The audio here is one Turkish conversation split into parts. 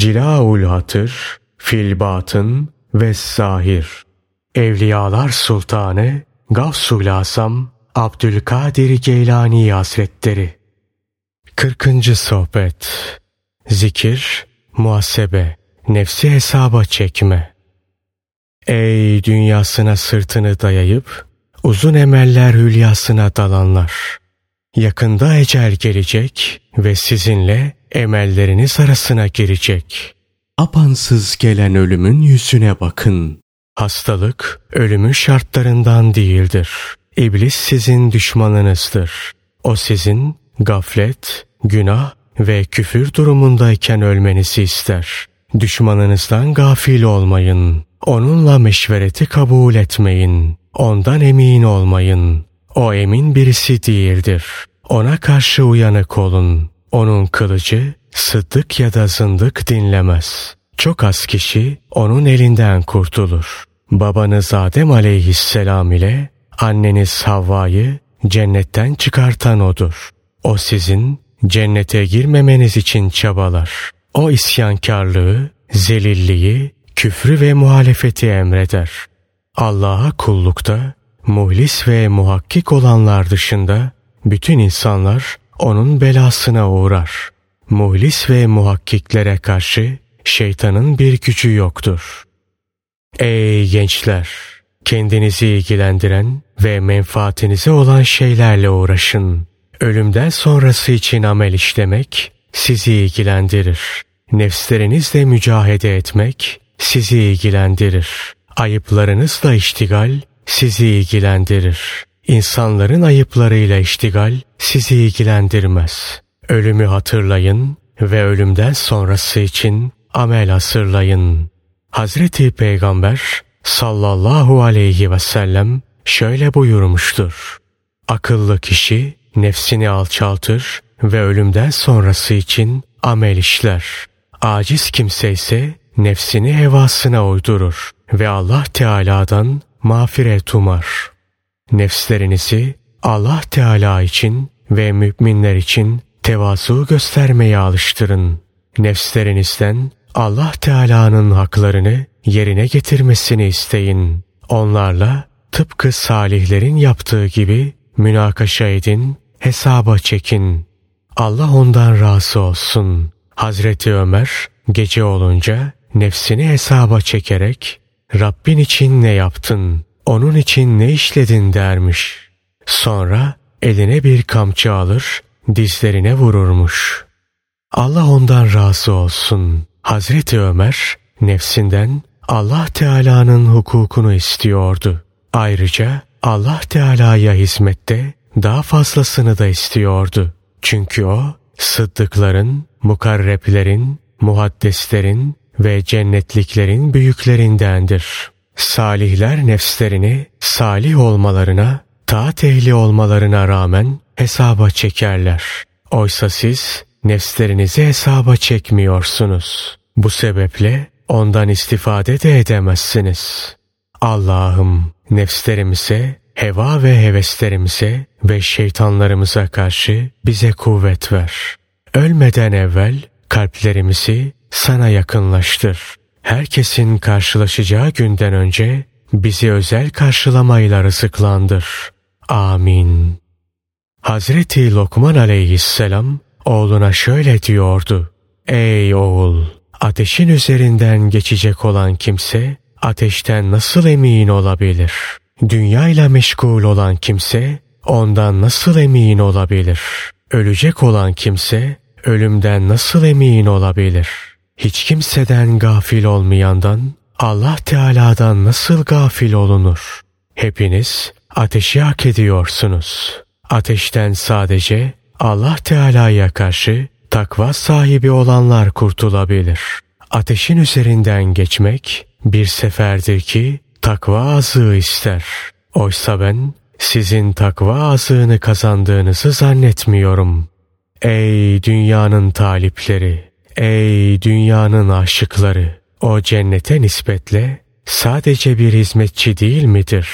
Cilaul Hatır, Filbatın ve Zahir. Evliyalar Sultanı Gavsul Asam Abdülkadir Geylani Hazretleri 40. Sohbet Zikir, muhasebe, nefsi hesaba çekme. Ey dünyasına sırtını dayayıp, uzun emeller hülyasına dalanlar. Yakında ecel gelecek ve sizinle emelleriniz arasına girecek. Apansız gelen ölümün yüzüne bakın. Hastalık ölümün şartlarından değildir. İblis sizin düşmanınızdır. O sizin gaflet, günah ve küfür durumundayken ölmenizi ister. Düşmanınızdan gafil olmayın. Onunla meşvereti kabul etmeyin. Ondan emin olmayın. O emin birisi değildir. Ona karşı uyanık olun. Onun kılıcı sıddık ya da zındık dinlemez. Çok az kişi onun elinden kurtulur. Babanız Adem aleyhisselam ile anneniz Havva'yı cennetten çıkartan odur. O sizin cennete girmemeniz için çabalar. O isyankarlığı, zelilliği, küfrü ve muhalefeti emreder. Allah'a kullukta muhlis ve muhakkik olanlar dışında bütün insanlar onun belasına uğrar. Muhlis ve muhakkiklere karşı şeytanın bir gücü yoktur. Ey gençler! Kendinizi ilgilendiren ve menfaatinize olan şeylerle uğraşın. Ölümden sonrası için amel işlemek sizi ilgilendirir. Nefslerinizle mücahede etmek sizi ilgilendirir. Ayıplarınızla iştigal sizi ilgilendirir. İnsanların ayıplarıyla iştigal sizi ilgilendirmez. Ölümü hatırlayın ve ölümden sonrası için amel hasırlayın. Hazreti Peygamber sallallahu aleyhi ve sellem şöyle buyurmuştur. Akıllı kişi nefsini alçaltır ve ölümden sonrası için amel işler. Aciz kimse ise nefsini hevasına uydurur ve Allah Teala'dan mağfiret umar. Nefslerinizi Allah Teala için ve müminler için tevazu göstermeye alıştırın. Nefslerinizden Allah Teala'nın haklarını yerine getirmesini isteyin. Onlarla tıpkı salihlerin yaptığı gibi münakaşa edin, hesaba çekin. Allah ondan razı olsun. Hazreti Ömer gece olunca nefsini hesaba çekerek Rabbin için ne yaptın, onun için ne işledin dermiş. Sonra eline bir kamçı alır, dizlerine vururmuş. Allah ondan razı olsun. Hazreti Ömer nefsinden Allah Teala'nın hukukunu istiyordu. Ayrıca Allah Teala'ya hizmette daha fazlasını da istiyordu. Çünkü o sıddıkların, mukarreplerin, muhaddeslerin ve cennetliklerin büyüklerindendir. Salihler nefslerini salih olmalarına, taat ehli olmalarına rağmen hesaba çekerler. Oysa siz nefslerinizi hesaba çekmiyorsunuz. Bu sebeple ondan istifade de edemezsiniz. Allah'ım nefslerimize, heva ve heveslerimize ve şeytanlarımıza karşı bize kuvvet ver. Ölmeden evvel kalplerimizi sana yakınlaştır. Herkesin karşılaşacağı günden önce bizi özel karşılamayla rızıklandır. Amin. Hazreti Lokman aleyhisselam oğluna şöyle diyordu. Ey oğul! Ateşin üzerinden geçecek olan kimse ateşten nasıl emin olabilir? Dünyayla meşgul olan kimse ondan nasıl emin olabilir? Ölecek olan kimse ölümden nasıl emin olabilir? Hiç kimseden gafil olmayandan Allah Teala'dan nasıl gafil olunur? Hepiniz ateşi hak ediyorsunuz. Ateşten sadece Allah Teala'ya karşı takva sahibi olanlar kurtulabilir. Ateşin üzerinden geçmek bir seferdir ki takva azığı ister. Oysa ben sizin takva azığını kazandığınızı zannetmiyorum. Ey dünyanın talipleri, ey dünyanın aşıkları, o cennete nispetle sadece bir hizmetçi değil midir?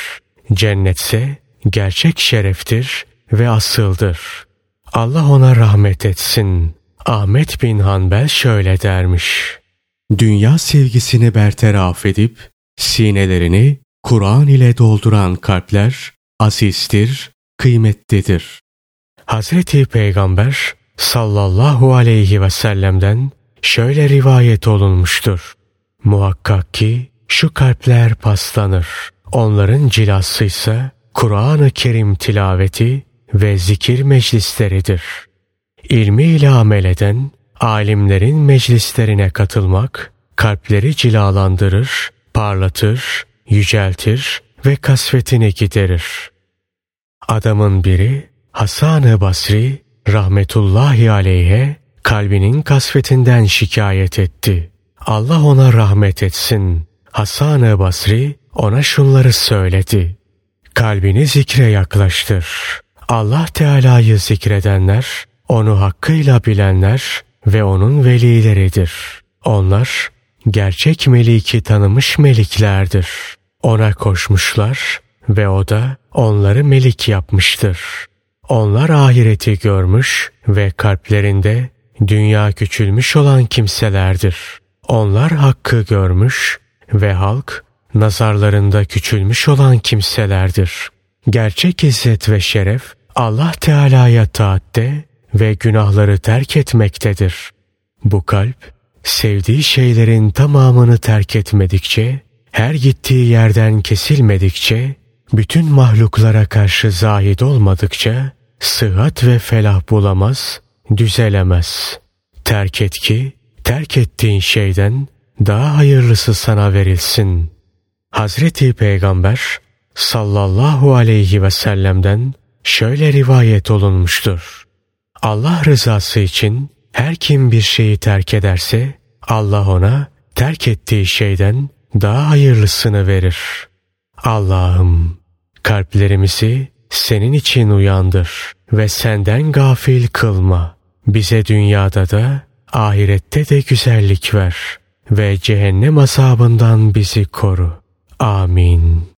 Cennetse gerçek şereftir ve asıldır. Allah ona rahmet etsin. Ahmet bin Hanbel şöyle dermiş. dünya sevgisini bertaraf edip sinelerini Kur'an ile dolduran kalpler azizdir, kıymetlidir. Hazreti Peygamber sallallahu aleyhi ve sellem'den şöyle rivayet olunmuştur. Muhakkak ki şu kalpler paslanır. Onların cilası ise Kur'an-ı Kerim tilaveti ve zikir meclisleridir. İlmiyle amel eden alimlerin meclislerine katılmak kalpleri cilalandırır, parlatır, yüceltir ve kasvetini giderir. Adamın biri Hasan-ı Basri rahmetullahi aleyhe kalbinin kasvetinden şikayet etti. Allah ona rahmet etsin. Hasan-ı Basri ona şunları söyledi. Kalbini zikre yaklaştır. Allah Teala'yı zikredenler, onu hakkıyla bilenler ve onun velileridir. Onlar gerçek meliki tanımış meliklerdir. Ona koşmuşlar ve o da onları melik yapmıştır. Onlar ahireti görmüş ve kalplerinde dünya küçülmüş olan kimselerdir. Onlar hakkı görmüş ve halk nazarlarında küçülmüş olan kimselerdir. Gerçek izzet ve şeref Allah Teala'ya taatte ve günahları terk etmektedir. Bu kalp sevdiği şeylerin tamamını terk etmedikçe, her gittiği yerden kesilmedikçe, bütün mahluklara karşı zahid olmadıkça sıhhat ve felah bulamaz, düzelemez. Terk et ki terk ettiğin şeyden daha hayırlısı sana verilsin. Hazreti Peygamber sallallahu aleyhi ve sellem'den şöyle rivayet olunmuştur. Allah rızası için her kim bir şeyi terk ederse Allah ona terk ettiği şeyden daha hayırlısını verir. Allah'ım kalplerimizi senin için uyandır ve senden gafil kılma. Bize dünyada da ahirette de güzellik ver ve cehennem azabından bizi koru. Amin.